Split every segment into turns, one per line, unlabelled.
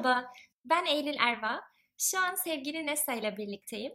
Merhaba, ben Eylül Erva. Şu an sevgili Nessa ile birlikteyim.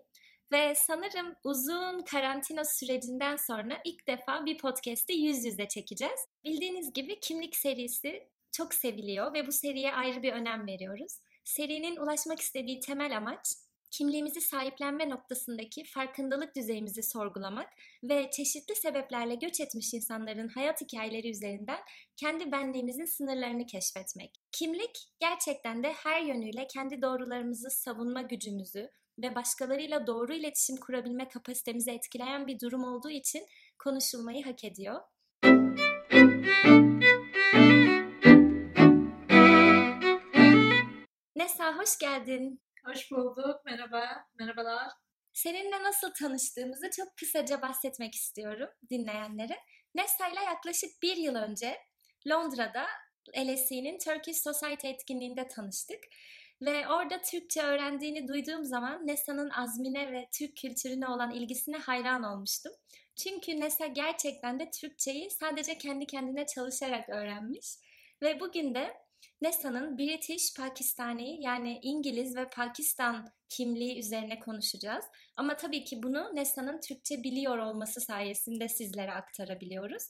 Ve sanırım uzun karantina sürecinden sonra ilk defa bir podcast'i yüz yüze çekeceğiz. Bildiğiniz gibi kimlik serisi çok seviliyor ve bu seriye ayrı bir önem veriyoruz. Serinin ulaşmak istediği temel amaç kimliğimizi sahiplenme noktasındaki farkındalık düzeyimizi sorgulamak ve çeşitli sebeplerle göç etmiş insanların hayat hikayeleri üzerinden kendi benliğimizin sınırlarını keşfetmek. Kimlik gerçekten de her yönüyle kendi doğrularımızı savunma gücümüzü ve başkalarıyla doğru iletişim kurabilme kapasitemizi etkileyen bir durum olduğu için konuşulmayı hak ediyor. Nesa hoş geldin.
Hoş bulduk. Merhaba. Merhabalar.
Seninle nasıl tanıştığımızı çok kısaca bahsetmek istiyorum dinleyenlere. Nessa ile yaklaşık bir yıl önce Londra'da LSE'nin Turkish Society etkinliğinde tanıştık. Ve orada Türkçe öğrendiğini duyduğum zaman Nesa'nın azmine ve Türk kültürüne olan ilgisine hayran olmuştum. Çünkü Nesa gerçekten de Türkçeyi sadece kendi kendine çalışarak öğrenmiş. Ve bugün de NESA'nın British Pakistani yani İngiliz ve Pakistan kimliği üzerine konuşacağız. Ama tabii ki bunu NESA'nın Türkçe biliyor olması sayesinde sizlere aktarabiliyoruz.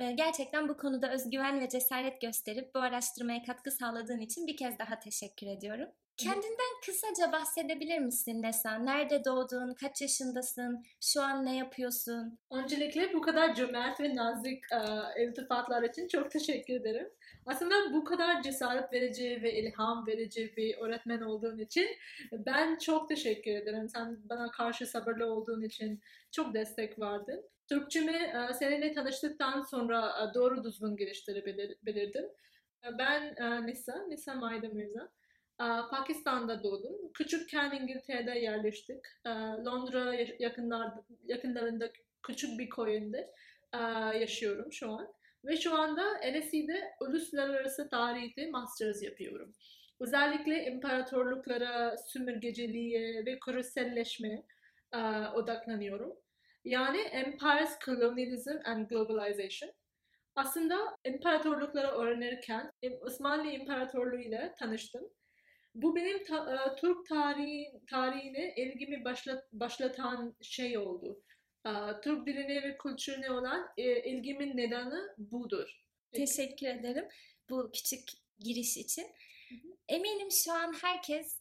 Ee, gerçekten bu konuda özgüven ve cesaret gösterip bu araştırmaya katkı sağladığın için bir kez daha teşekkür ediyorum. Kendinden kısaca bahsedebilir misin Nesa? Nerede doğdun? Kaç yaşındasın? Şu an ne yapıyorsun?
Öncelikle bu kadar cömert ve nazik e, iltifatlar için çok teşekkür ederim. Aslında bu kadar cesaret verici ve ilham verici bir öğretmen olduğun için ben çok teşekkür ederim. Sen bana karşı sabırlı olduğun için çok destek verdin. Türkçemi e, seninle tanıştıktan sonra e, doğru düzgün geliştirebilirdim. E, ben Nisa, Nisa Mayda. Pakistan'da doğdum. Küçükken İngiltere'de yerleştik. Londra yakınlar, yakınlarında küçük bir koyunda yaşıyorum şu an. Ve şu anda LSE'de uluslararası tarihte master's yapıyorum. Özellikle imparatorluklara, sömürgeciliğe ve küreselleşme odaklanıyorum. Yani Empires, Colonialism and Globalization. Aslında imparatorlukları öğrenirken Osmanlı İmparatorluğu ile tanıştım bu benim ta, e, Türk tarihi, tarihine ilgimi başlat, başlatan şey oldu. E, Türk diline ve kültürüne olan e, ilgimin nedeni budur.
Teşekkür ederim bu küçük giriş için. Eminim şu an herkes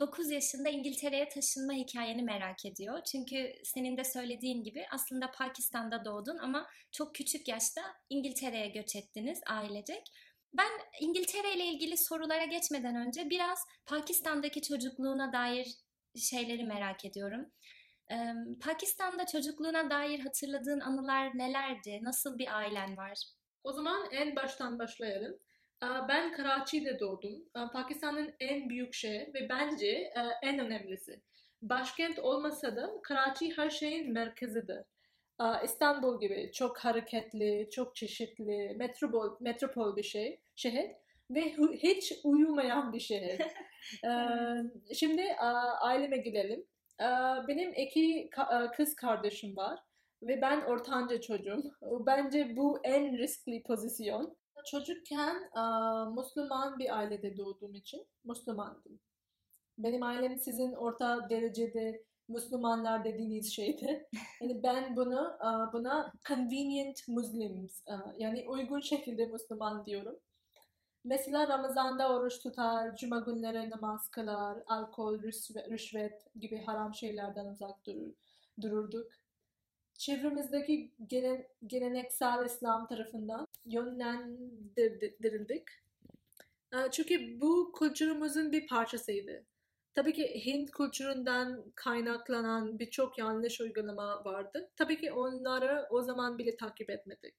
9 yaşında İngiltere'ye taşınma hikayeni merak ediyor. Çünkü senin de söylediğin gibi aslında Pakistan'da doğdun ama çok küçük yaşta İngiltere'ye göç ettiniz ailecek. Ben İngiltere ile ilgili sorulara geçmeden önce biraz Pakistan'daki çocukluğuna dair şeyleri merak ediyorum. Ee, Pakistan'da çocukluğuna dair hatırladığın anılar nelerdi? Nasıl bir ailen var?
O zaman en baştan başlayalım. Ben Karachi'de doğdum. Pakistan'ın en büyük şehri ve bence en önemlisi. Başkent olmasa da Karachi her şeyin merkezidir. İstanbul gibi çok hareketli, çok çeşitli, metropol, metropol bir şey, şehir ve hiç uyumayan bir şehir. Şimdi aileme gidelim. Benim iki kız kardeşim var ve ben ortanca çocuğum. Bence bu en riskli pozisyon. Çocukken Müslüman bir ailede doğduğum için Müslümandım. Benim ailem sizin orta derecede Müslümanlar dediğiniz şeydi. Yani ben bunu buna convenient Muslims yani uygun şekilde Müslüman diyorum. Mesela Ramazan'da oruç tutar, cuma günleri namaz kılar, alkol, rüşvet gibi haram şeylerden uzak durur, dururduk. Çevremizdeki gelen, geleneksel İslam tarafından yönlendirildik. Çünkü bu kültürümüzün bir parçasıydı. Tabii ki Hint kültüründen kaynaklanan birçok yanlış uygulama vardı. Tabii ki onları o zaman bile takip etmedik.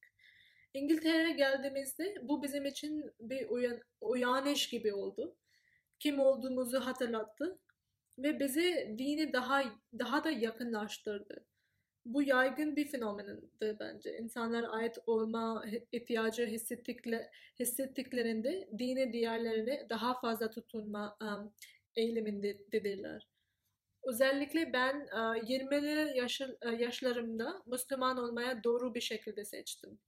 İngiltere'ye geldiğimizde bu bizim için bir uyan, uyanış gibi oldu. Kim olduğumuzu hatırlattı ve bizi dini daha daha da yakınlaştırdı. Bu yaygın bir fenomendi bence. İnsanlar ait olma ihtiyacı hissettikle, hissettiklerinde dini diğerlerine daha fazla tutunma um, eğilimindedirler. Özellikle ben 20'li yaş, yaşlarımda Müslüman olmaya doğru bir şekilde seçtim.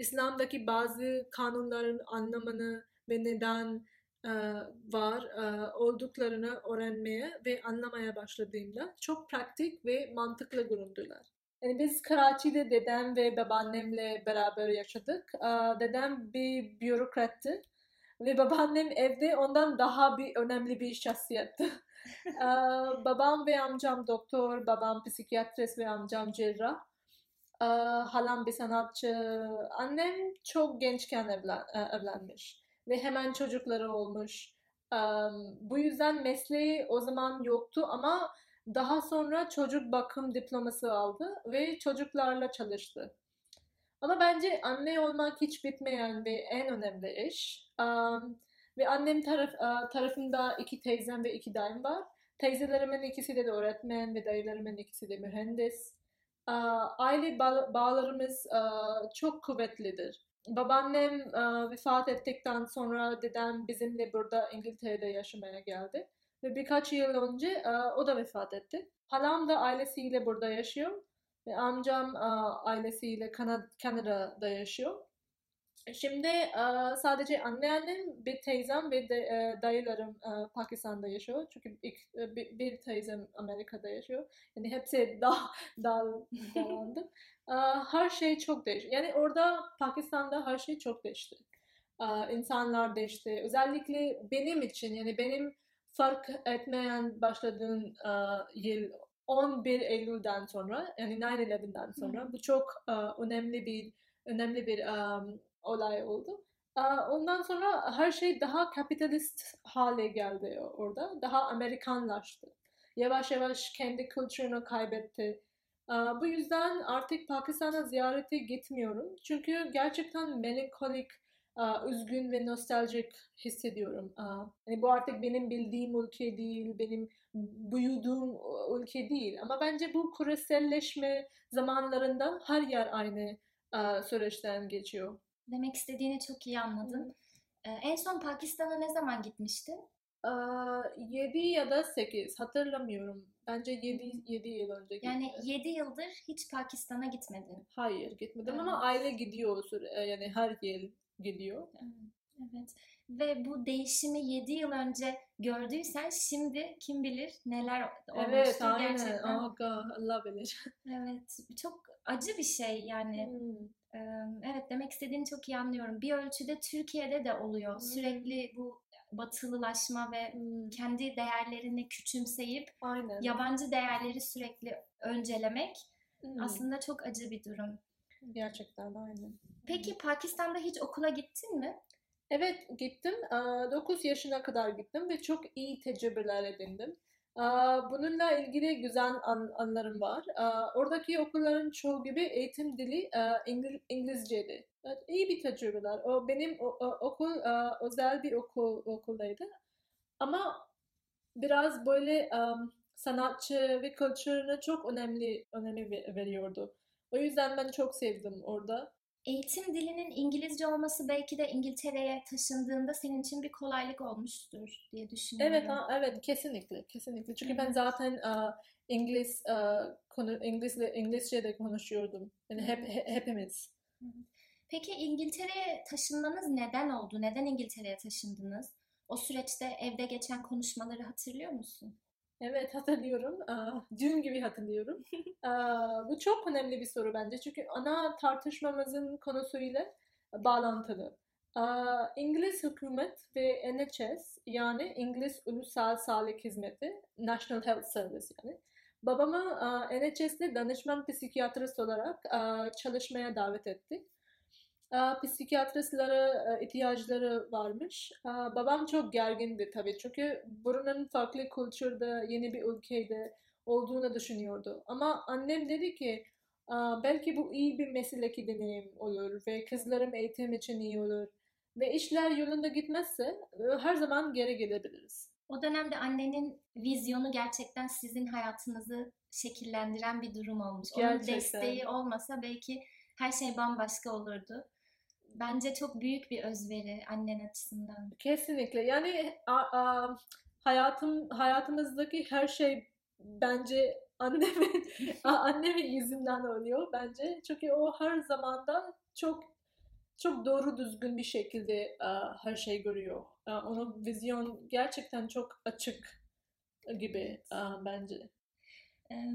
İslam'daki bazı kanunların anlamını ve neden var olduklarını öğrenmeye ve anlamaya başladığımda çok pratik ve mantıklı göründüler. Yani biz Karachi'de dedem ve babaannemle beraber yaşadık. Dedem bir bürokrattı ve babaannem evde ondan daha bir önemli bir şahsiyetti. babam ve amcam doktor, babam psikiyatrist ve amcam cerrah. Halam bir sanatçı. Annem çok gençken evlen, evlenmiş ve hemen çocukları olmuş. Bu yüzden mesleği o zaman yoktu ama daha sonra çocuk bakım diploması aldı ve çocuklarla çalıştı. Ama bence anne olmak hiç bitmeyen ve en önemli iş. Um, ve annem taraf, uh, tarafında iki teyzem ve iki dayım var. Teyzelerimin ikisi de, de öğretmen ve dayılarımın ikisi de mühendis. Aile bağ bağlarımız çok kuvvetlidir. Babaannem vefat ettikten sonra dedem bizimle burada İngiltere'de yaşamaya geldi. Ve birkaç yıl önce o da vefat etti. Halam da ailesiyle burada yaşıyor. Ve amcam ailesiyle Kanada'da yaşıyor. Şimdi sadece anneannem, bir teyzem ve de, dayılarım Pakistan'da yaşıyor. Çünkü ilk, bir teyzem Amerika'da yaşıyor. Yani hepsi dağ, dağ, dağlandı. her şey çok değişti. Yani orada Pakistan'da her şey çok değişti. İnsanlar değişti. Özellikle benim için yani benim fark etmeyen başladığım yıl 11 Eylül'den sonra yani 9-11'den sonra bu çok önemli bir önemli bir um, olay oldu. Ondan sonra her şey daha kapitalist hale geldi orada. Daha Amerikanlaştı. Yavaş yavaş kendi kültürünü kaybetti. Bu yüzden artık Pakistan'a ziyarete gitmiyorum. Çünkü gerçekten melankolik, üzgün ve nostaljik hissediyorum. Yani bu artık benim bildiğim ülke değil, benim büyüdüğüm ülke değil. Ama bence bu küreselleşme zamanlarında her yer aynı süreçten geçiyor.
Demek istediğini çok iyi anladım. Ee, en son Pakistan'a ne zaman gitmiştin?
Ee, 7 ya da 8 hatırlamıyorum. Bence 7, 7 yıl önce
gittim. Yani 7 yıldır hiç Pakistan'a gitmedin.
Hayır gitmedim evet. ama aile gidiyor e, yani her yıl gidiyor.
Evet. Ve bu değişimi 7 yıl önce gördüysen şimdi kim bilir neler olmuştur
evet, aynen. gerçekten. God, Allah bilir.
Evet. Çok acı bir şey yani. Hmm. Evet demek istediğini çok iyi anlıyorum. Bir ölçüde Türkiye'de de oluyor. Hmm. Sürekli bu batılılaşma ve hmm. kendi değerlerini küçümseyip Aynen. yabancı değerleri sürekli öncelemek hmm. aslında çok acı bir durum.
Gerçekten aynen.
Peki Pakistan'da hiç okula gittin mi?
Evet gittim. 9 yaşına kadar gittim ve çok iyi tecrübeler edindim. Bununla ilgili güzel an, anlarım var. Oradaki okulların çoğu gibi eğitim dili İngil, İngilizceydi. İyi bir tecrübeler. O benim okul özel bir okul okuldaydı. Ama biraz böyle sanatçı ve kültürüne çok önemli önemli veriyordu. O yüzden ben çok sevdim orada.
Eğitim dilinin İngilizce olması belki de İngiltere'ye taşındığında senin için bir kolaylık olmuştur diye düşünüyorum.
Evet, ha, evet kesinlikle, kesinlikle. Çünkü evet. ben zaten uh, İngiliz uh, konu İngilizce İngilizce de konuşuyordum. Yani hep he, hepimiz.
Peki İngiltere'ye taşınmanız neden oldu? Neden İngiltere'ye taşındınız? O süreçte evde geçen konuşmaları hatırlıyor musun?
Evet hatırlıyorum. Dün gibi hatırlıyorum. Bu çok önemli bir soru bence. Çünkü ana tartışmamızın konusuyla bağlantılı. İngiliz hükümet ve NHS yani İngiliz Ulusal Sağlık Hizmeti, National Health Service yani. Babamı NHS'de danışman psikiyatrist olarak çalışmaya davet etti psikiyatristlere ihtiyaçları varmış. Babam çok gergindi tabii çünkü buranın farklı kültürde, yeni bir ülkede olduğunu düşünüyordu. Ama annem dedi ki belki bu iyi bir mesleki deneyim olur ve kızlarım eğitim için iyi olur. Ve işler yolunda gitmezse her zaman geri gelebiliriz.
O dönemde annenin vizyonu gerçekten sizin hayatınızı şekillendiren bir durum olmuş. Gerçekten. Onun desteği olmasa belki her şey bambaşka olurdu bence çok büyük bir özveri annen açısından.
Kesinlikle. Yani a, a, hayatım hayatımızdaki her şey bence annemin annemin yüzünden oluyor bence. Çünkü o her zamanda çok çok doğru düzgün bir şekilde uh, her şey görüyor. Uh, onun vizyon gerçekten çok açık gibi uh, bence.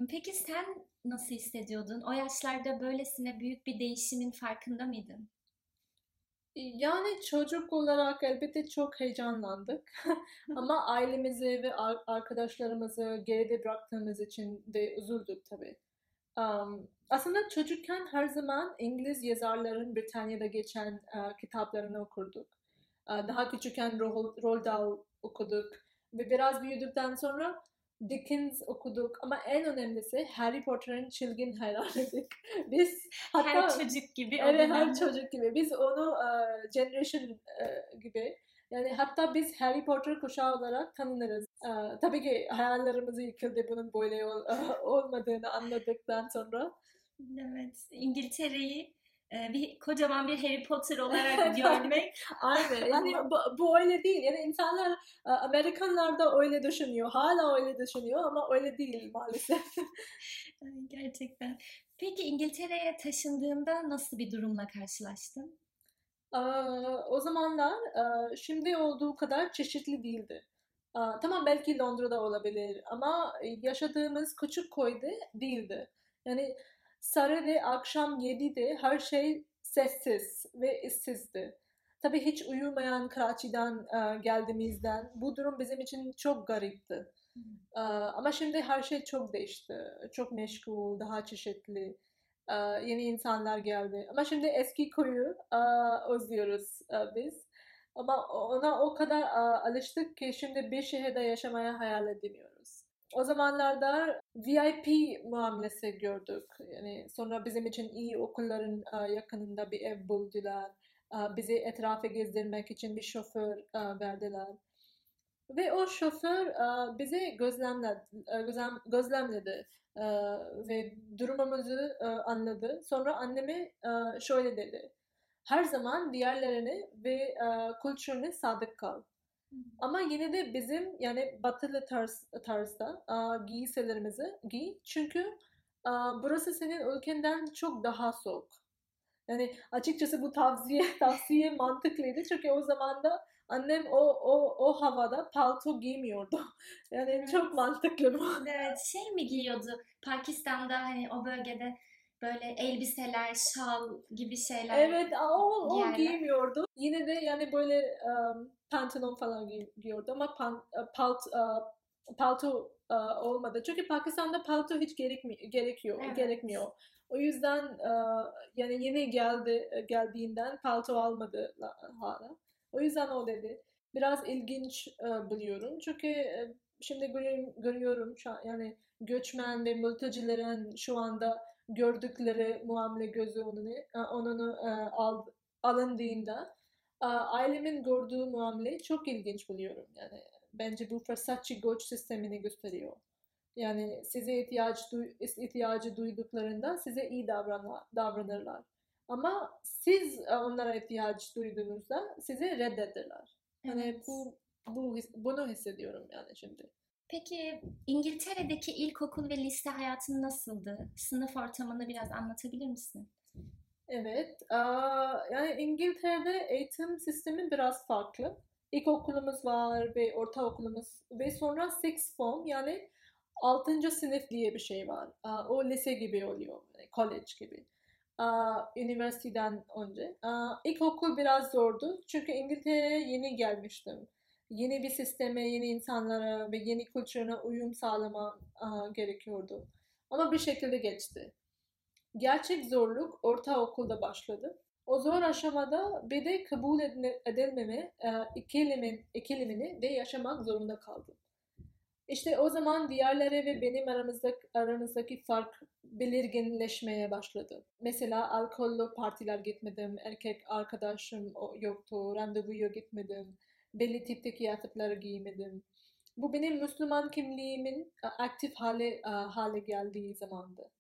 Peki sen nasıl hissediyordun? O yaşlarda böylesine büyük bir değişimin farkında mıydın?
Yani çocuk olarak elbette çok heyecanlandık. Ama ailemizi ve arkadaşlarımızı geride bıraktığımız için de üzüldük tabii. Um, aslında çocukken her zaman İngiliz yazarların Britanya'da geçen uh, kitaplarını okurduk. Uh, daha küçükken Roald Dahl okuduk ve biraz büyüdükten sonra Dickens okuduk ama en önemlisi Harry Potter'ın çılgın hayranıydık.
Biz hatta her çocuk gibi.
Evet her çocuk gibi. Biz onu uh, generation uh, gibi yani hatta biz Harry Potter kuşağı olarak tanınırız. Uh, tabii ki hayallerimiz yıkıldı bunun böyle ol, uh, olmadığını anladıktan sonra.
Evet, İngiltere'yi bir kocaman bir Harry Potter olarak görmek.
Aynen. Yani bu, bu öyle değil. Yani insanlar e, Amerikanlar da öyle düşünüyor. Hala öyle düşünüyor ama öyle değil maalesef.
Gerçekten. Peki İngiltere'ye taşındığında nasıl bir durumla karşılaştın?
O zamanlar şimdi olduğu kadar çeşitli değildi. Tamam belki Londra'da olabilir ama yaşadığımız küçük koyda değildi. Yani Sarı'da akşam 7'de her şey sessiz ve işsizdi. Tabii hiç uyumayan Karachi'den e, geldiğimizden bu durum bizim için çok garipti. E, ama şimdi her şey çok değişti. Çok meşgul, daha çeşitli. E, yeni insanlar geldi. Ama şimdi eski koyu e, özlüyoruz e, biz. Ama ona o kadar e, alıştık ki şimdi bir şehirde yaşamaya hayal edemiyoruz. O zamanlarda VIP muamelesi gördük. Yani sonra bizim için iyi okulların e, yakınında bir ev buldular. E, bizi etrafa gezdirmek için bir şoför e, verdiler. Ve o şoför bizi gözlemledi, gözlemledi ve durumumuzu anladı. Sonra anneme şöyle dedi. Her zaman diğerlerini ve kültürüne sadık kal. Ama yine de bizim yani batılı tarz, tarzda a, giysilerimizi giy. Çünkü a, burası senin ülkenden çok daha soğuk. Yani açıkçası bu tavsiye tavsiye mantıklıydı. Çünkü o zaman da annem o o o havada palto giymiyordu. Yani evet. çok mantıklı bu.
Evet, şey mi giyiyordu? Pakistan'da hani o bölgede böyle elbiseler, şal gibi şeyler.
Evet, o, o giymiyordu. Yine de yani böyle um, pantolon falan giy giyiyordu ama pan, e, palt, uh, palto uh, olmadı. Çünkü Pakistan'da palto hiç gerekmi gerekiyor, evet. gerekmiyor. O yüzden uh, yani yeni geldi geldiğinden palto almadı hala. O yüzden o dedi. Biraz ilginç uh, buluyorum. Çünkü uh, şimdi görüyorum, görüyorum yani göçmen ve mültecilerin şu anda gördükleri muamele gözü onu, onun uh, al, alındığında ailemin gördüğü muameleyi çok ilginç buluyorum. Yani bence bu fırsatçı göç sistemini gösteriyor. Yani size ihtiyaç ihtiyacı duyduklarında size iyi davranma, davranırlar. Ama siz e, onlara ihtiyaç duyduğunuzda sizi reddederler. Yani evet. bu, bu bunu hissediyorum yani şimdi.
Peki İngiltere'deki ilkokul ve lise hayatın nasıldı? Sınıf ortamını biraz anlatabilir misin?
Evet. Yani İngiltere'de eğitim sistemi biraz farklı. İlkokulumuz var ve ortaokulumuz ve sonra six form yani 6. sınıf diye bir şey var. O lise gibi oluyor. College gibi. Üniversiteden önce. İlkokul biraz zordu. Çünkü İngiltere'ye yeni gelmiştim. Yeni bir sisteme, yeni insanlara ve yeni kültürüne uyum sağlama gerekiyordu. Ama bir şekilde geçti. Gerçek zorluk ortaokulda başladı. O zor aşamada bir de kabul edilmeme e, ikilimin, ikilimini de yaşamak zorunda kaldım. İşte o zaman diğerleri ve benim aramızdaki, aramızdaki fark belirginleşmeye başladı. Mesela alkollü partiler gitmedim, erkek arkadaşım yoktu, randevuya gitmedim, belli tipte kıyafetler giymedim. Bu benim Müslüman kimliğimin aktif hale, hale geldiği zamandı.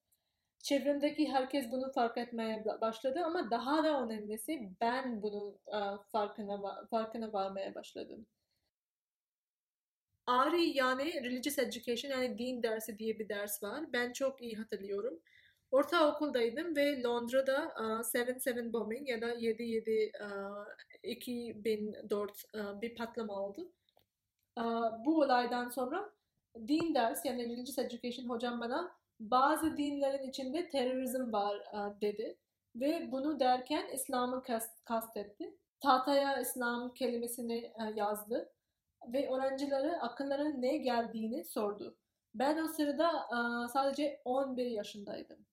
Çevremdeki herkes bunu fark etmeye başladı ama daha da önemlisi ben bunun farkına farkına varmaya başladım. ARI yani Religious Education yani din dersi diye bir ders var. Ben çok iyi hatırlıyorum. ortaokuldaydım ve Londra'da uh, 7-7 bombing ya da 7-7 uh, 2004 uh, bir patlama oldu. Uh, bu olaydan sonra din ders yani Religious Education hocam bana bazı dinlerin içinde terörizm var uh, dedi. Ve bunu derken İslam'ı kast, kastetti. Tahtaya İslam kelimesini yazdı. Ve öğrencilere akıllarına ne geldiğini sordu. Ben o sırada sadece 11 yaşındaydım.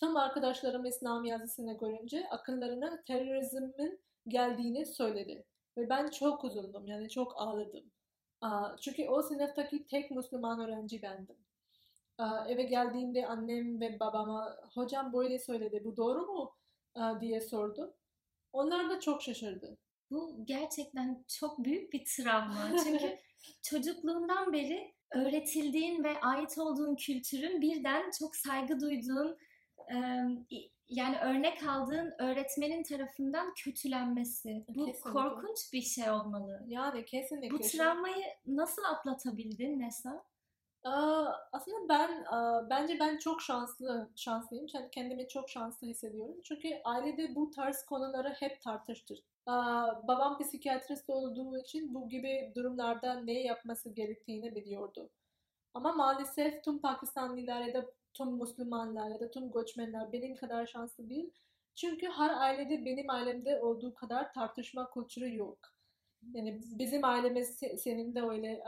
Tam arkadaşlarım İslam yazısını görünce akıllarına terörizmin geldiğini söyledi. Ve ben çok üzüldüm yani çok ağladım. Çünkü o sınıftaki tek Müslüman öğrenci bendim. Eve geldiğimde annem ve babama hocam böyle söyledi bu doğru mu diye sordu. Onlar da çok şaşırdı.
Bu gerçekten çok büyük bir travma. Çünkü çocukluğundan beri öğretildiğin ve ait olduğun kültürün birden çok saygı duyduğun yani örnek aldığın öğretmenin tarafından kötülenmesi. Bu kesinlikle. korkunç bir şey olmalı.
Yani kesinlikle.
Bu travmayı nasıl atlatabildin Nesa?
Aslında ben bence ben çok şanslı şanslıyım. Kendimi çok şanslı hissediyorum. Çünkü ailede bu tarz konuları hep tartıştır. Babam psikiyatrist olduğu için bu gibi durumlarda ne yapması gerektiğini biliyordu. Ama maalesef tüm Pakistanlılar ya da tüm Müslümanlar ya da tüm göçmenler benim kadar şanslı değil. Çünkü her ailede benim ailemde olduğu kadar tartışma kültürü yok. Yani bizim ailemiz senin de öyle.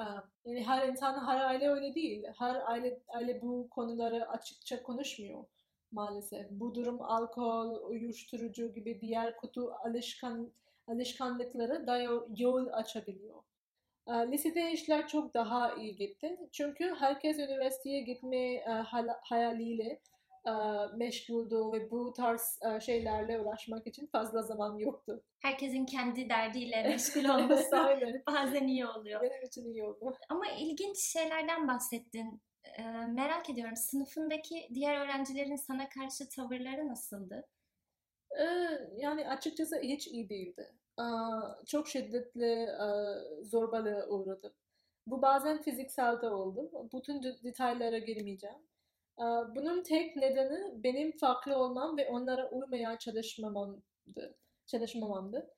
Yani her insan, her aile öyle değil. Her aile, aile bu konuları açıkça konuşmuyor maalesef. Bu durum alkol, uyuşturucu gibi diğer kutu alışkan alışkanlıkları da yol açabiliyor. Lisede işler çok daha iyi gitti. Çünkü herkes üniversiteye gitme hayaliyle meşguldü ve bu tarz şeylerle uğraşmak için fazla zaman yoktu.
Herkesin kendi derdiyle meşgul olması bazen iyi oluyor.
Benim için iyi oldu.
Ama ilginç şeylerden bahsettin. Merak ediyorum sınıfındaki diğer öğrencilerin sana karşı tavırları nasıldı?
Yani açıkçası hiç iyi değildi çok şiddetli zorbalığa uğradım. Bu bazen fiziksel de oldu. Bütün detaylara girmeyeceğim. Bunun tek nedeni benim farklı olmam ve onlara uymaya çalışmamamdı. çalışmamamdı.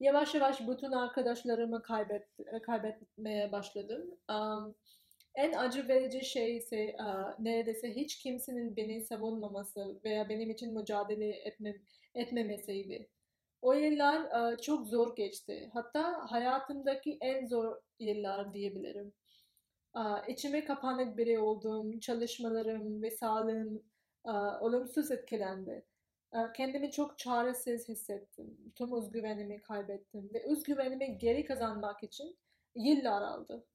Yavaş yavaş bütün arkadaşlarımı kaybet, kaybetmeye başladım. En acı verici şey ise neredeyse hiç kimsenin beni savunmaması veya benim için mücadele etmem, etmemesiydi. O yıllar çok zor geçti. Hatta hayatımdaki en zor yıllar diyebilirim. İçime kapanık biri olduğum, çalışmalarım ve sağlığım olumsuz etkilendi. Kendimi çok çaresiz hissettim. Tüm özgüvenimi kaybettim ve özgüvenimi geri kazanmak için yıllar aldı.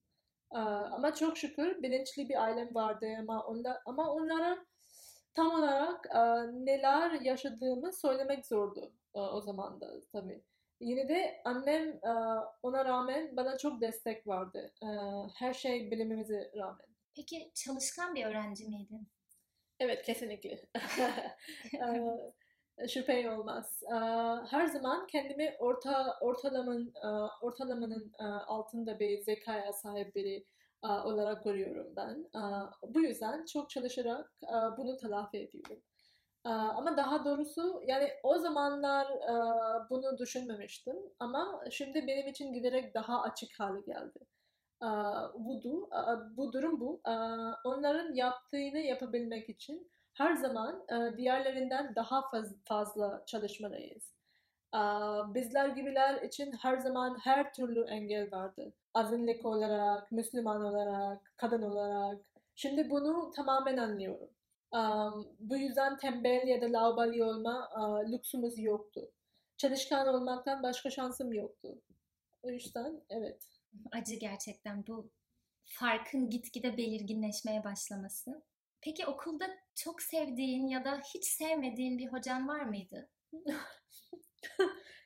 Ama çok şükür bilinçli bir ailem vardı ama, onda, ama onlara tam olarak neler yaşadığımı söylemek zordu o zaman da tabii. Yine de annem ona rağmen bana çok destek vardı. Her şey bilimimize rağmen.
Peki çalışkan bir öğrenci miydin?
Evet kesinlikle. Şüphe olmaz. Her zaman kendimi orta ortalamanın ortalamanın altında bir zekaya sahip biri olarak görüyorum ben. Bu yüzden çok çalışarak bunu telafi ediyorum. Ama daha doğrusu yani o zamanlar bunu düşünmemiştim ama şimdi benim için giderek daha açık hale geldi. Bu, bu durum bu. Onların yaptığını yapabilmek için her zaman diğerlerinden daha fazla çalışmalıyız. Bizler gibiler için her zaman her türlü engel vardı. Azınlık olarak, Müslüman olarak, kadın olarak. Şimdi bunu tamamen anlıyorum. Um, bu yüzden tembel ya da laubali olma uh, lüksümüz yoktu. Çalışkan olmaktan başka şansım yoktu. O yüzden evet.
Acı gerçekten bu farkın gitgide belirginleşmeye başlaması. Peki okulda çok sevdiğin ya da hiç sevmediğin bir hocan var mıydı?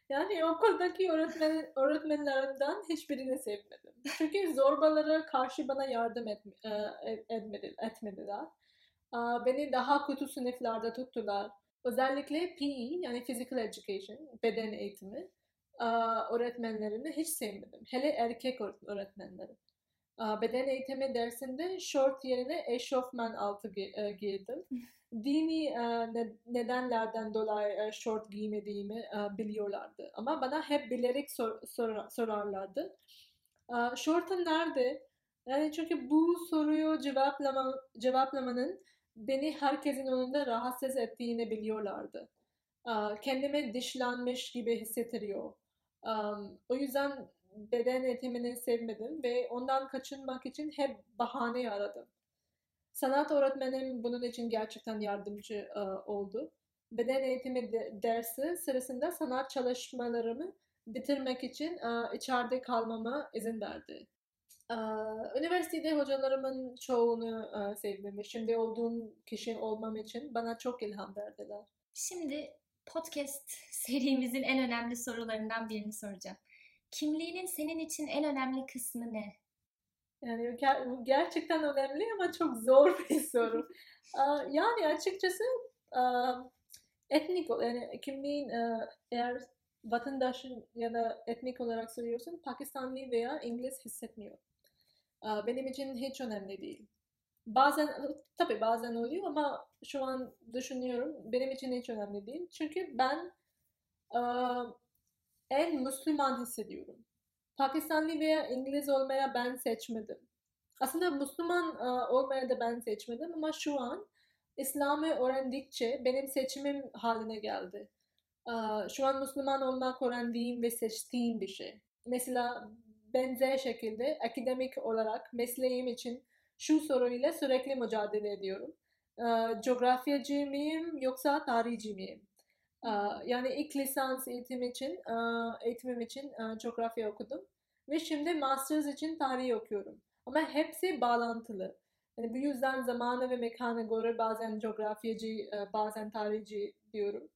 yani okuldaki öğretmen, öğretmenlerimden hiçbirini sevmedim. Çünkü zorbalara karşı bana yardım etme, etmedi, etmediler. Beni daha kötü sınıflarda tuttular. Özellikle PE yani Physical Education, beden eğitimi öğretmenlerini hiç sevmedim. Hele erkek öğretmenleri. Beden eğitimi dersinde short yerine eşofman altı e, giydim. dini e, nedenlerden dolayı şort giymediğimi e, biliyorlardı. Ama bana hep bilerek sor, sor, sorarlardı. Şortun nerede? Yani çünkü bu soruyu cevaplama, cevaplamanın beni herkesin önünde rahatsız ettiğini biliyorlardı. Kendime dışlanmış gibi hissettiriyor. O yüzden beden eğitimini sevmedim ve ondan kaçınmak için hep bahane aradım. Sanat öğretmenim bunun için gerçekten yardımcı oldu. Beden eğitimi de, dersi sırasında sanat çalışmalarımı bitirmek için içeride kalmama izin verdi. Üniversitede hocalarımın çoğunu sevdim ve şimdi olduğum kişi olmam için bana çok ilham verdiler.
Şimdi podcast serimizin en önemli sorularından birini soracağım. Kimliğinin senin için en önemli kısmı ne?
Yani gerçekten önemli ama çok zor bir soru. yani açıkçası etnik yani kimliğin eğer vatandaşın ya da etnik olarak soruyorsun Pakistanlı veya İngiliz hissetmiyor. Benim için hiç önemli değil. Bazen tabii bazen oluyor ama şu an düşünüyorum benim için hiç önemli değil. Çünkü ben en Müslüman hissediyorum. Pakistanlı veya İngiliz olmaya ben seçmedim. Aslında Müslüman olmaya da ben seçmedim ama şu an İslam'ı öğrendikçe benim seçimim haline geldi. Şu an Müslüman olmak öğrendiğim ve seçtiğim bir şey. Mesela benzer şekilde akademik olarak mesleğim için şu soruyla sürekli mücadele ediyorum. Uh, coğrafyacı mıyım yoksa tarihçi miyim? Yani ilk lisans eğitim için, eğitimim için coğrafya okudum. Ve şimdi master's için tarih okuyorum. Ama hepsi bağlantılı. Yani bu yüzden zamanı ve mekana göre bazen coğrafyacı, bazen tarihçi diyorum.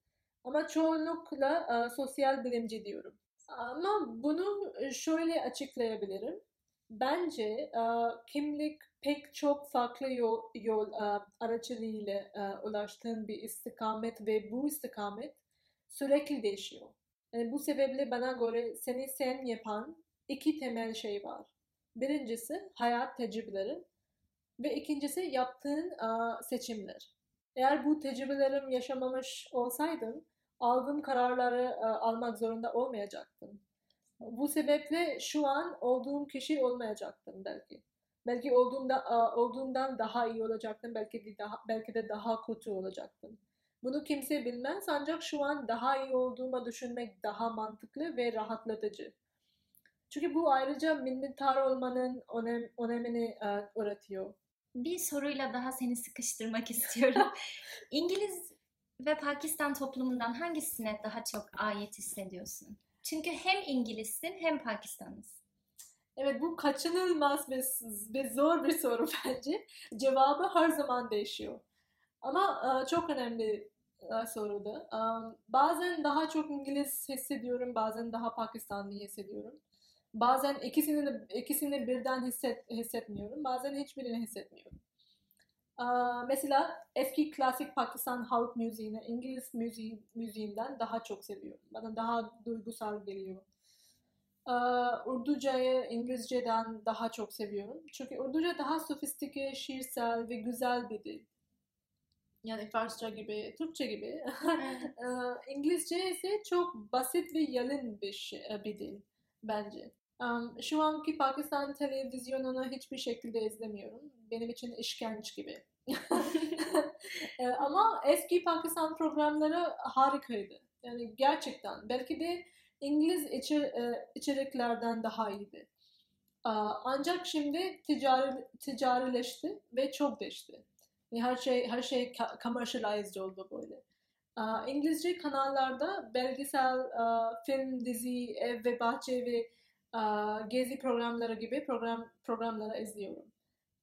Ama çoğunlukla sosyal bilimci diyorum. Ama bunu şöyle açıklayabilirim. Bence kimlik pek çok farklı yol, yol araçlarıyla ulaştığın bir istikamet ve bu istikamet sürekli değişiyor. Yani bu sebeple bana göre seni sen yapan iki temel şey var. Birincisi hayat tecrübeleri ve ikincisi yaptığın seçimler. Eğer bu tecrübelerim yaşamamış olsaydım aldığım kararları almak zorunda olmayacaktım. Bu sebeple şu an olduğum kişi olmayacaktım belki. Belki olduğumda olduğumdan daha iyi olacaktım, belki de daha belki de daha kötü olacaktım. Bunu kimse bilmez ancak şu an daha iyi olduğuma düşünmek daha mantıklı ve rahatlatıcı. Çünkü bu ayrıca minnettar olmanın önem, önemini e, öğretiyor.
Bir soruyla daha seni sıkıştırmak istiyorum. İngiliz ve Pakistan toplumundan hangisine daha çok ait hissediyorsun? Çünkü hem İngilizsin hem Pakistanlısın.
Evet bu kaçınılmaz ve, ve zor bir soru bence. Cevabı her zaman değişiyor. Ama e, çok önemli e, soruda. Bazen daha çok İngiliz hissediyorum, bazen daha Pakistanlı hissediyorum. Bazen ikisini de, ikisini birden hisset, hissetmiyorum, bazen hiçbirini hissetmiyorum. Mesela eski klasik Pakistan halk müziğini İngiliz müziği, müziğinden daha çok seviyorum. Bana daha duygusal geliyor. Urduca'yı İngilizce'den daha çok seviyorum. Çünkü Urduca daha sofistike, şiirsel ve güzel bir dil yani Farsça gibi, Türkçe gibi. İngilizce ise çok basit ve yalın bir, şey, bir dil bence. Um, şu anki Pakistan televizyonunu hiçbir şekilde izlemiyorum. Benim için işkence gibi. Ama eski Pakistan programları harikaydı. Yani gerçekten. Belki de İngiliz içer, içeriklerden daha iyiydi. Ancak şimdi ticari, ticarileşti ve çok değişti. Her şey her şey commercialized oldu böyle. İngilizce kanallarda belgesel, film, dizi, ev ve bahçe ve gezi programları gibi program programları izliyorum.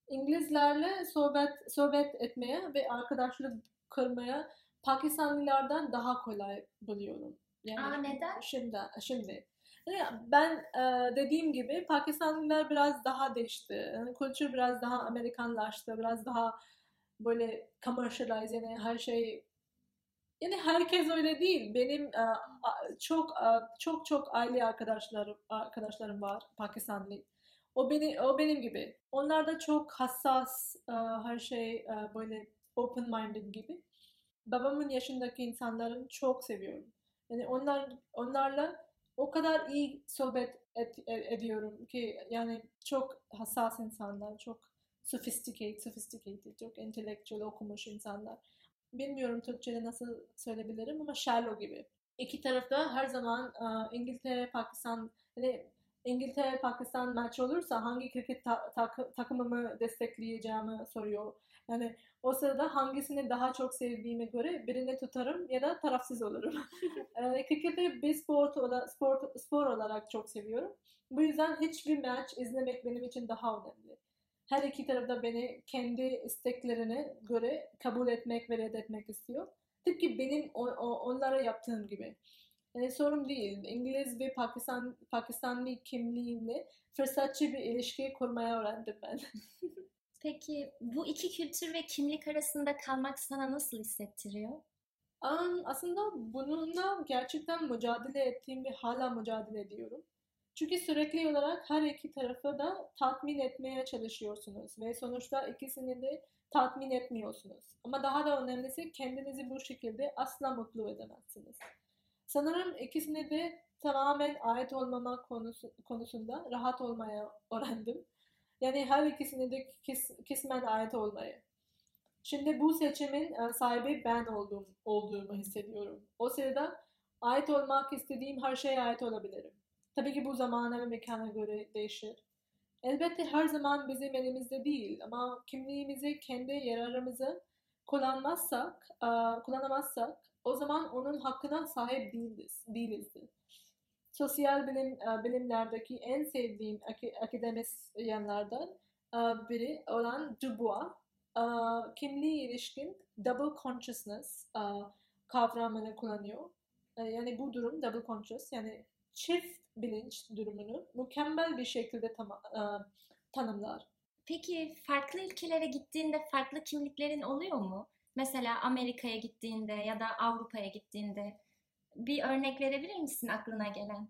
İngilizlerle sohbet sohbet etmeye ve arkadaşlık kurmaya Pakistanlılardan daha kolay buluyorum.
Yani Aa, neden?
Şimdi, şimdi. Ben dediğim gibi Pakistanlılar biraz daha değişti. Yani kültür biraz daha Amerikanlaştı, biraz daha böyle commercialize yani her şey yani herkes öyle değil. Benim e, çok e, çok çok aile arkadaşlarım arkadaşlarım var Pakistanlı. O beni o benim gibi. Onlar da çok hassas e, her şey böyle open-minded gibi. Babamın yaşındaki insanları çok seviyorum. Yani onlar onlarla o kadar iyi sohbet et, et, ediyorum ki yani çok hassas insanlar, çok sophisticated, sophisticated, çok intellectual okumuş insanlar. Bilmiyorum Türkçe'de nasıl söyleyebilirim ama shallow gibi. İki tarafta her zaman İngiltere, Pakistan, yani İngiltere, Pakistan maç olursa hangi kriket ta- ta- takımımı destekleyeceğimi soruyor. Yani o sırada hangisini daha çok sevdiğime göre birini tutarım ya da tarafsız olurum. yani kriketi bir spor, spor, spor olarak çok seviyorum. Bu yüzden hiçbir maç izlemek benim için daha önemli. Her iki tarafta beni kendi isteklerine göre kabul etmek ve reddetmek istiyor. Tıpkı benim o, o, onlara yaptığım gibi. Yani sorun değil. İngiliz ve Pakistan Pakistanlı kimliğimle fırsatçı bir ilişki kurmaya öğrendim ben.
Peki bu iki kültür ve kimlik arasında kalmak sana nasıl hissettiriyor?
Um, aslında bununla gerçekten mücadele ettiğim ve hala mücadele ediyorum. Çünkü sürekli olarak her iki tarafı da tatmin etmeye çalışıyorsunuz ve sonuçta ikisini de tatmin etmiyorsunuz. Ama daha da önemlisi kendinizi bu şekilde asla mutlu edemezsiniz. Sanırım ikisini de tamamen ait olmama konusu, konusunda rahat olmaya öğrendim. Yani her ikisini de kis, kısmen ait olmayı. Şimdi bu seçimin e, sahibi ben olduğum, olduğumu hissediyorum. O sırada ait olmak istediğim her şeye ait olabilirim. Tabii ki bu zamana ve mekana göre değişir. Elbette her zaman bizim elimizde değil ama kimliğimizi kendi yararımızı kullanmazsak, e, kullanamazsak o zaman onun hakkına sahip değiliz, değilizdir. Sosyal bilim e, bilimlerdeki en sevdiğim akademisyenlerden e, biri olan Dubois, e, kimliği ilişkin double consciousness kavramını kullanıyor. Yani bu durum double conscious yani çift bilinç durumunu mükemmel bir şekilde tam, tanımlar.
Peki farklı ülkelere gittiğinde farklı kimliklerin oluyor mu? Mesela Amerika'ya gittiğinde ya da Avrupa'ya gittiğinde bir örnek verebilir misin aklına gelen?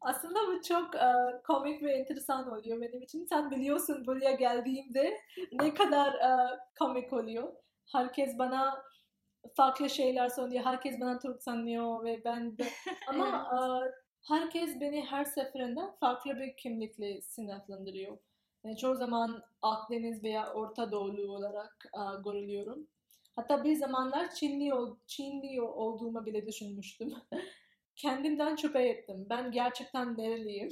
Aslında bu çok uh, komik ve enteresan oluyor benim için. Sen biliyorsun buraya geldiğimde ne kadar uh, komik oluyor. Herkes bana farklı şeyler söylüyor. Herkes bana Türk sanıyor ve ben de... Ama uh, herkes beni her seferinde farklı bir kimlikle sınıflandırıyor. Yani çoğu zaman Akdeniz veya Orta Doğulu olarak uh, görülüyorum. Hatta bir zamanlar Çinli, Çinli olduğumu bile düşünmüştüm. Kendimden şüphe ettim. Ben gerçekten nereliyim?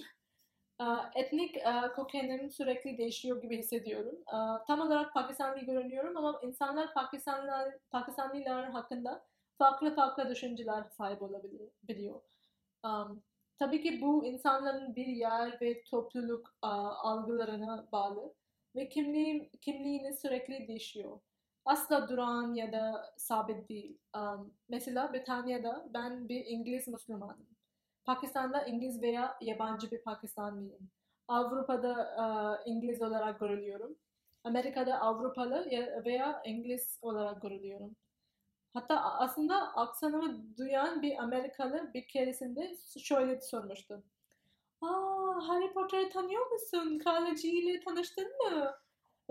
Etnik kökenim sürekli değişiyor gibi hissediyorum. Tam olarak Pakistanlı görünüyorum ama insanlar Pakistanlılar, Pakistanlılar hakkında farklı farklı düşünceler sahip olabiliyor. Tabii ki bu insanların bir yer ve topluluk algılarına bağlı ve kimliğim, kimliğini sürekli değişiyor asla duran ya da sabit değil. Um, mesela Britanya'da ben bir İngiliz Müslümanım. Pakistan'da İngiliz veya yabancı bir Pakistanlıyım. Avrupa'da uh, İngiliz olarak görülüyorum. Amerika'da Avrupalı veya İngiliz olarak görülüyorum. Hatta aslında aksanımı duyan bir Amerikalı bir keresinde şöyle sormuştu. Aa, Harry Potter'ı tanıyor musun? Kraliçeyle tanıştın mı?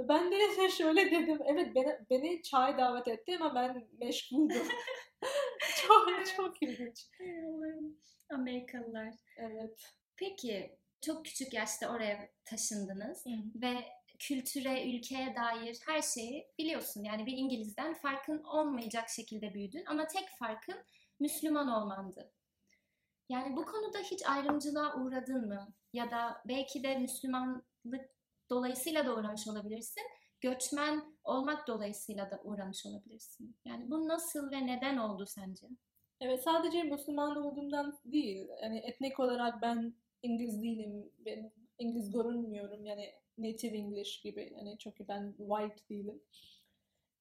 Ben de şöyle dedim. Evet beni, beni çay davet etti ama ben meşguldum. çok çok ilginç.
Amerikalılar.
Evet.
Peki çok küçük yaşta oraya taşındınız Hı. ve kültüre, ülkeye dair her şeyi biliyorsun. Yani bir İngiliz'den farkın olmayacak şekilde büyüdün ama tek farkın Müslüman olmandı. Yani bu konuda hiç ayrımcılığa uğradın mı? Ya da belki de Müslümanlık dolayısıyla da uğramış olabilirsin. Göçmen olmak dolayısıyla da uğramış olabilirsin. Yani bu nasıl ve neden oldu sence?
Evet sadece Müslüman olduğumdan değil. Yani etnik olarak ben İngiliz değilim. Ben İngiliz görünmüyorum. Yani native English gibi. Yani çünkü ben white değilim.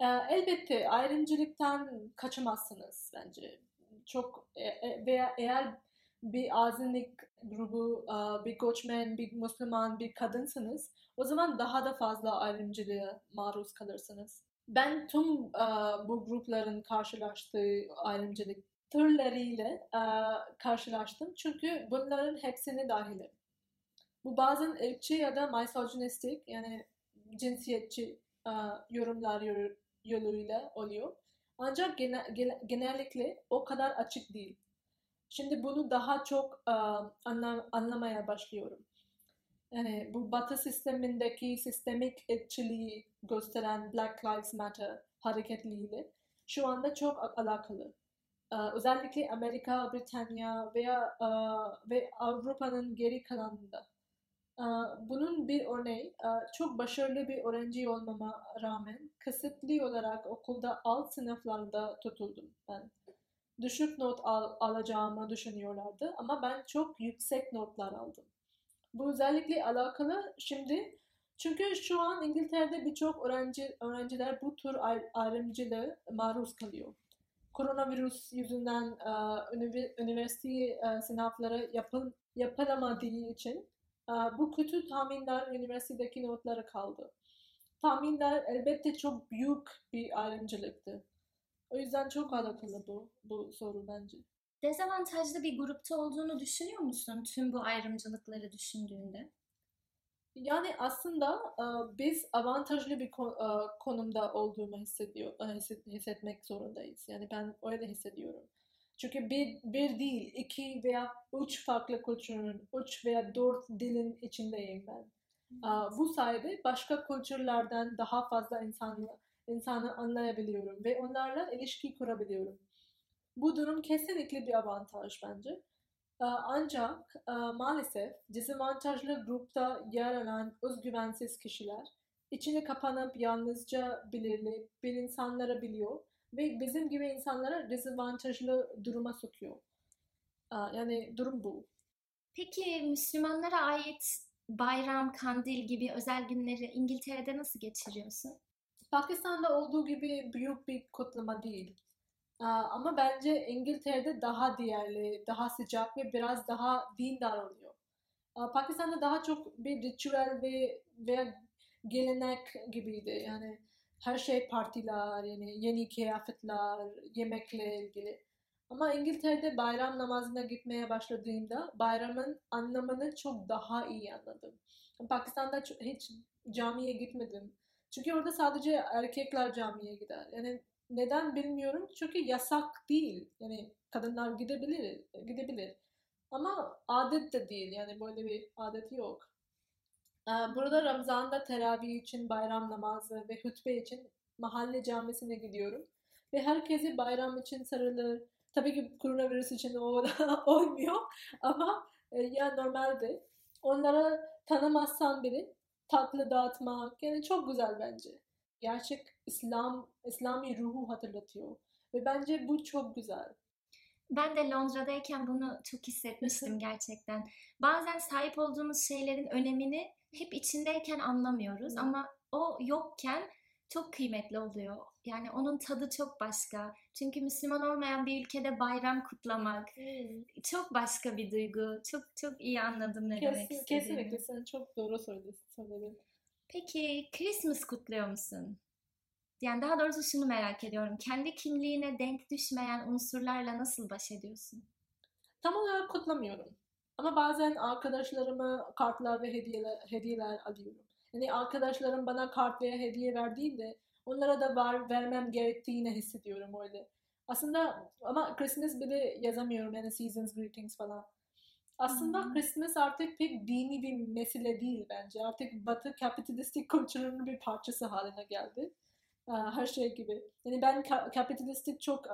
Ee, elbette ayrımcılıktan kaçamazsınız bence. Çok e, e, veya eğer bir azınlık grubu, bir göçmen, bir Müslüman, bir kadınsınız o zaman daha da fazla ayrımcılığa maruz kalırsınız. Ben tüm bu grupların karşılaştığı ayrımcılık türleriyle karşılaştım. Çünkü bunların hepsini dahilim. Bu bazen ırkçı ya da misogynistik yani cinsiyetçi yorumlar yoluyla oluyor. Ancak gene, gene, genellikle o kadar açık değil. Şimdi bunu daha çok uh, anla, anlamaya başlıyorum. Yani bu Batı sistemindeki sistemik etçiliği gösteren Black Lives Matter hareketliğiyle şu anda çok alakalı. Uh, özellikle Amerika, Britanya veya uh, ve Avrupa'nın geri kalanında. Bunun bir örneği çok başarılı bir öğrenci olmama rağmen kısıtlı olarak okulda alt sınıflarda tutuldum ben. Düşük not al alacağımı düşünüyorlardı ama ben çok yüksek notlar aldım. Bu özellikle alakalı şimdi çünkü şu an İngiltere'de birçok öğrenci öğrenciler bu tür ayrımcılığı maruz kalıyor. Koronavirüs yüzünden üniversite sınavları yapıl yapılamadığı için bu kötü tahminler üniversitedeki notları kaldı. Tahminler elbette çok büyük bir ayrımcılıktı. O yüzden çok alakalı bu, bu soru bence.
Dezavantajlı bir grupta olduğunu düşünüyor musun tüm bu ayrımcılıkları düşündüğünde?
Yani aslında biz avantajlı bir konumda olduğumu hissediyor, hissetmek zorundayız. Yani ben öyle hissediyorum. Çünkü bir, bir değil, iki veya üç farklı kültürün, üç veya dört dilin içindeyim ben. Hmm. Bu sayede başka kültürlerden daha fazla insanı, insanı anlayabiliyorum ve onlarla ilişki kurabiliyorum. Bu durum kesinlikle bir avantaj bence. Ancak maalesef dezavantajlı grupta yer alan özgüvensiz kişiler içine kapanıp yalnızca belirli bir insanlara biliyor ve bizim gibi insanlara dezavantajlı duruma sokuyor. Yani durum bu.
Peki Müslümanlara ait bayram, kandil gibi özel günleri İngiltere'de nasıl geçiriyorsun?
Pakistan'da olduğu gibi büyük bir kutlama değil. Ama bence İngiltere'de daha değerli, daha sıcak ve biraz daha dindar oluyor. Pakistan'da daha çok bir ritüel ve veya gelenek gibiydi. Yani her şey partiler, yani yeni kıyafetler, yemekle ilgili. Ama İngiltere'de bayram namazına gitmeye başladığımda bayramın anlamını çok daha iyi anladım. Pakistan'da hiç camiye gitmedim. Çünkü orada sadece erkekler camiye gider. Yani neden bilmiyorum. Çünkü yasak değil. Yani kadınlar gidebilir, gidebilir. Ama adet de değil. Yani böyle bir adet yok. Ee, burada Ramazan'da teravih için, bayram namazı ve hutbe için mahalle camisine gidiyorum. Ve herkesi bayram için sarılır. Tabii ki koronavirüs için o olmuyor ama e, ya normalde onlara tanımazsan biri tatlı dağıtmak yani çok güzel bence. Gerçek İslam, İslami ruhu hatırlatıyor. Ve bence bu çok güzel.
Ben de Londra'dayken bunu çok hissetmiştim gerçekten. Bazen sahip olduğumuz şeylerin önemini hep içindeyken anlamıyoruz ama o yokken çok kıymetli oluyor. Yani onun tadı çok başka. Çünkü Müslüman olmayan bir ülkede bayram kutlamak hmm. çok başka bir duygu. Çok çok iyi anladım ne Kesin, demek istediğini.
Kesinlikle sen çok doğru söyledin.
Peki Christmas kutluyor musun? Yani daha doğrusu şunu merak ediyorum. Kendi kimliğine denk düşmeyen unsurlarla nasıl baş ediyorsun?
Tam olarak kutlamıyorum. Ama bazen arkadaşlarıma kartlar ve hediyeler, hediyeler alıyorum. Yani arkadaşlarım bana kart veya hediye verdiğinde onlara da var vermem gerektiğini hissediyorum öyle. Aslında ama Christmas bile yazamıyorum yani seasons greetings falan. Aslında hmm. Christmas artık pek dini bir mesele değil bence. Artık Batı kapitalistik kültürünün bir parçası haline geldi. Her şey gibi. Yani ben kapitalistik çok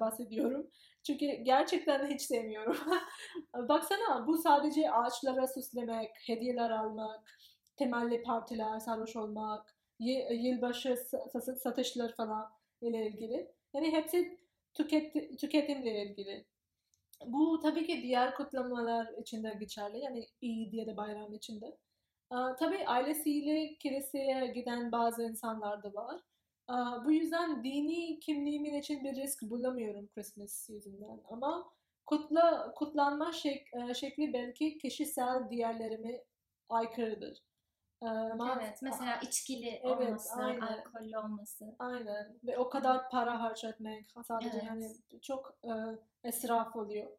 bahsediyorum. Çünkü gerçekten hiç sevmiyorum. Baksana bu sadece ağaçlara süslemek, hediyeler almak, temelli partiler, sarhoş olmak, yılbaşı satışlar falan ile ilgili. Yani hepsi tüket, tüketimle ilgili. Bu tabii ki diğer kutlamalar için de geçerli. Yani iyi diye de bayram içinde. Tabii ailesiyle kiliseye giden bazı insanlar da var. Bu yüzden dini kimliğimin için bir risk bulamıyorum Christmas yüzünden. Ama kutla, kutlanma şek, şekli belki kişisel diğerlerime aykırıdır.
Ama, evet, mesela içkili evet, olması, aynen. alkollü olması.
Aynen. Ve o kadar para harcatmak sadece evet. yani çok e, esraf oluyor.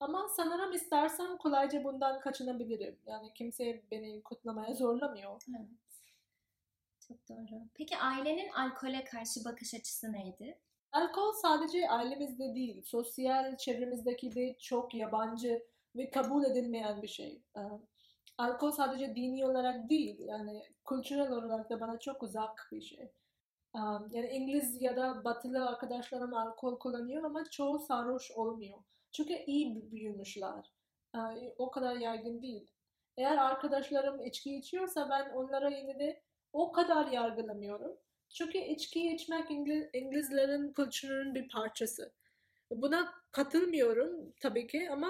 Ama sanırım istersen kolayca bundan kaçınabilirim. Yani kimse beni kutlamaya zorlamıyor.
Evet. Çok doğru. Peki ailenin alkole karşı bakış açısı neydi?
Alkol sadece ailemizde değil, sosyal çevremizdeki de çok yabancı ve kabul edilmeyen bir şey. Alkol sadece dini olarak değil, yani kültürel olarak da bana çok uzak bir şey. Ee, yani İngiliz ya da batılı arkadaşlarım alkol kullanıyor ama çoğu sarhoş olmuyor. Çünkü iyi büyümüşler. Ee, o kadar yaygın değil. Eğer arkadaşlarım içki içiyorsa ben onlara yine de o kadar yargılamıyorum. Çünkü içki içmek İngiliz, İngilizlerin kültürünün bir parçası. Buna katılmıyorum tabii ki ama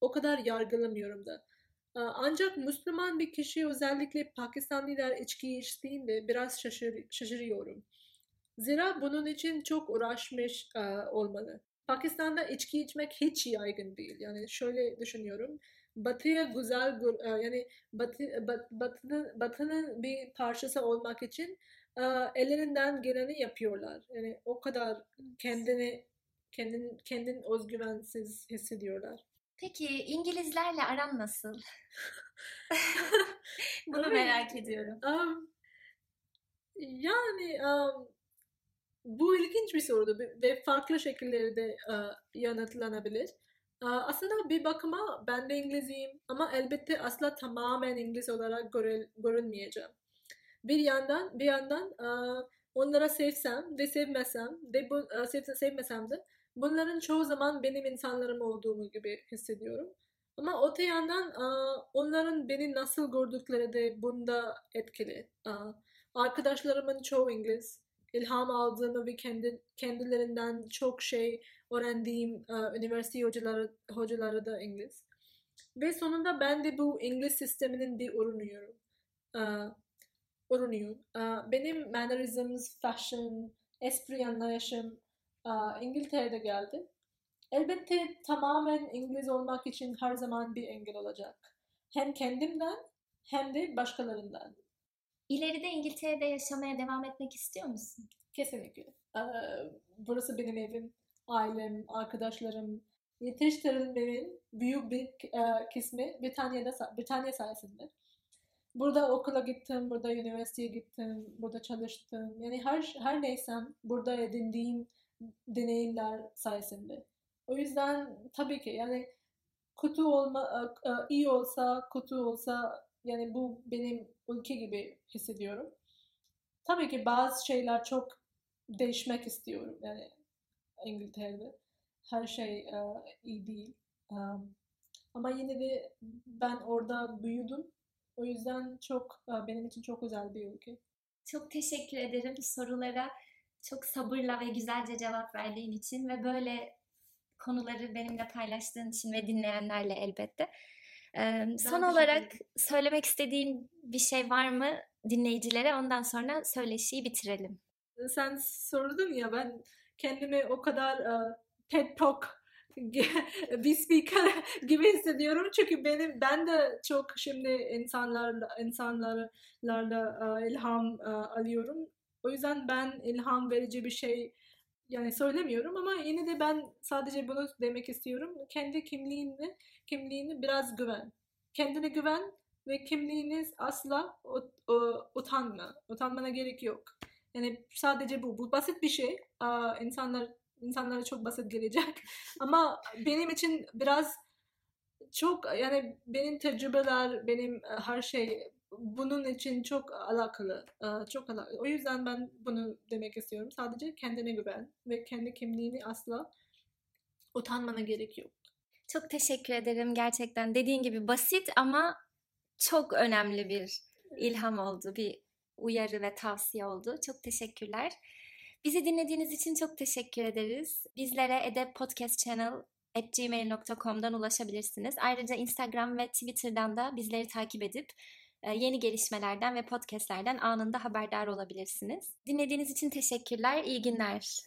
o kadar yargılamıyorum da. Ancak Müslüman bir kişi özellikle Pakistanlılar içki içtiğinde biraz şaşır, şaşırıyorum. Zira bunun için çok uğraşmış olmalı. Pakistan'da içki içmek hiç yaygın değil. Yani şöyle düşünüyorum. Batı'ya güzel yani Batı, bat, batının, batının bir parçası olmak için ellerinden geleni yapıyorlar. Yani o kadar kendini kendin kendin özgüvensiz hissediyorlar.
Peki İngilizlerle aran nasıl? Bunu merak ediyorum.
Um, yani um, bu ilginç bir sorudu ve farklı şekillerde uh, yanıtlanabilir. Uh, aslında bir bakıma ben de İngiliziyim ama elbette asla tamamen İngiliz olarak görül, görünmeyeceğim bir yandan bir yandan onlara sevsem ve sevmesem de bu sev, sevmesem de bunların çoğu zaman benim insanlarım olduğumu gibi hissediyorum. Ama öte yandan onların beni nasıl gördükleri de bunda etkili. Arkadaşlarımın çoğu İngiliz. İlham aldığımı ve kendi, kendilerinden çok şey öğrendiğim üniversite hocaları, hocaları da İngiliz. Ve sonunda ben de bu İngiliz sisteminin bir ürünüyorum bulunuyor. Benim mannerisms, fashion, espri anlayışım İngiltere'de geldi. Elbette tamamen İngiliz olmak için her zaman bir engel olacak. Hem kendimden hem de başkalarından.
İleride İngiltere'de yaşamaya devam etmek istiyor musun?
Kesinlikle. Burası benim evim, ailem, arkadaşlarım. Yetiştirilmemin büyük bir kısmı Britanya'da, Britanya sayesinde. Burada okula gittim, burada üniversiteye gittim, burada çalıştım. Yani her her neysem burada edindiğim deneyimler sayesinde. O yüzden tabii ki yani kötü olma e, e, iyi olsa, kötü olsa yani bu benim ülke gibi hissediyorum. Tabii ki bazı şeyler çok değişmek istiyorum yani İngiltere'de. Her şey uh, iyi değil. Ama yine de ben orada büyüdüm o yüzden çok e, benim için çok özel bir ülke.
Çok teşekkür ederim sorulara çok sabırla ve güzelce cevap verdiğin için ve böyle konuları benimle paylaştığın için ve dinleyenlerle elbette. Ee, son olarak söylemek istediğin bir şey var mı dinleyicilere? Ondan sonra söyleşiyi bitirelim.
Sen sordun ya ben kendimi o kadar uh, TED Talk bir speaker gibi hissediyorum çünkü benim ben de çok şimdi insanlarla insanlarla uh, ilham uh, alıyorum. O yüzden ben ilham verici bir şey yani söylemiyorum ama yine de ben sadece bunu demek istiyorum. Kendi kimliğini kimliğini biraz güven. Kendine güven ve kimliğiniz asla utanma. Utanmana gerek yok. Yani sadece bu. Bu basit bir şey. İnsanlar insanlara çok basit gelecek. Ama benim için biraz çok yani benim tecrübeler, benim e, her şey bunun için çok alakalı. E, çok alakalı. O yüzden ben bunu demek istiyorum. Sadece kendine güven ve kendi kimliğini asla utanmana gerek yok.
Çok teşekkür ederim gerçekten. Dediğin gibi basit ama çok önemli bir ilham oldu. Bir uyarı ve tavsiye oldu. Çok teşekkürler. Bizi dinlediğiniz için çok teşekkür ederiz. Bizlere Edep Podcast Channel at gmail.com'dan ulaşabilirsiniz. Ayrıca Instagram ve Twitter'dan da bizleri takip edip yeni gelişmelerden ve podcastlerden anında haberdar olabilirsiniz. Dinlediğiniz için teşekkürler. İyi günler.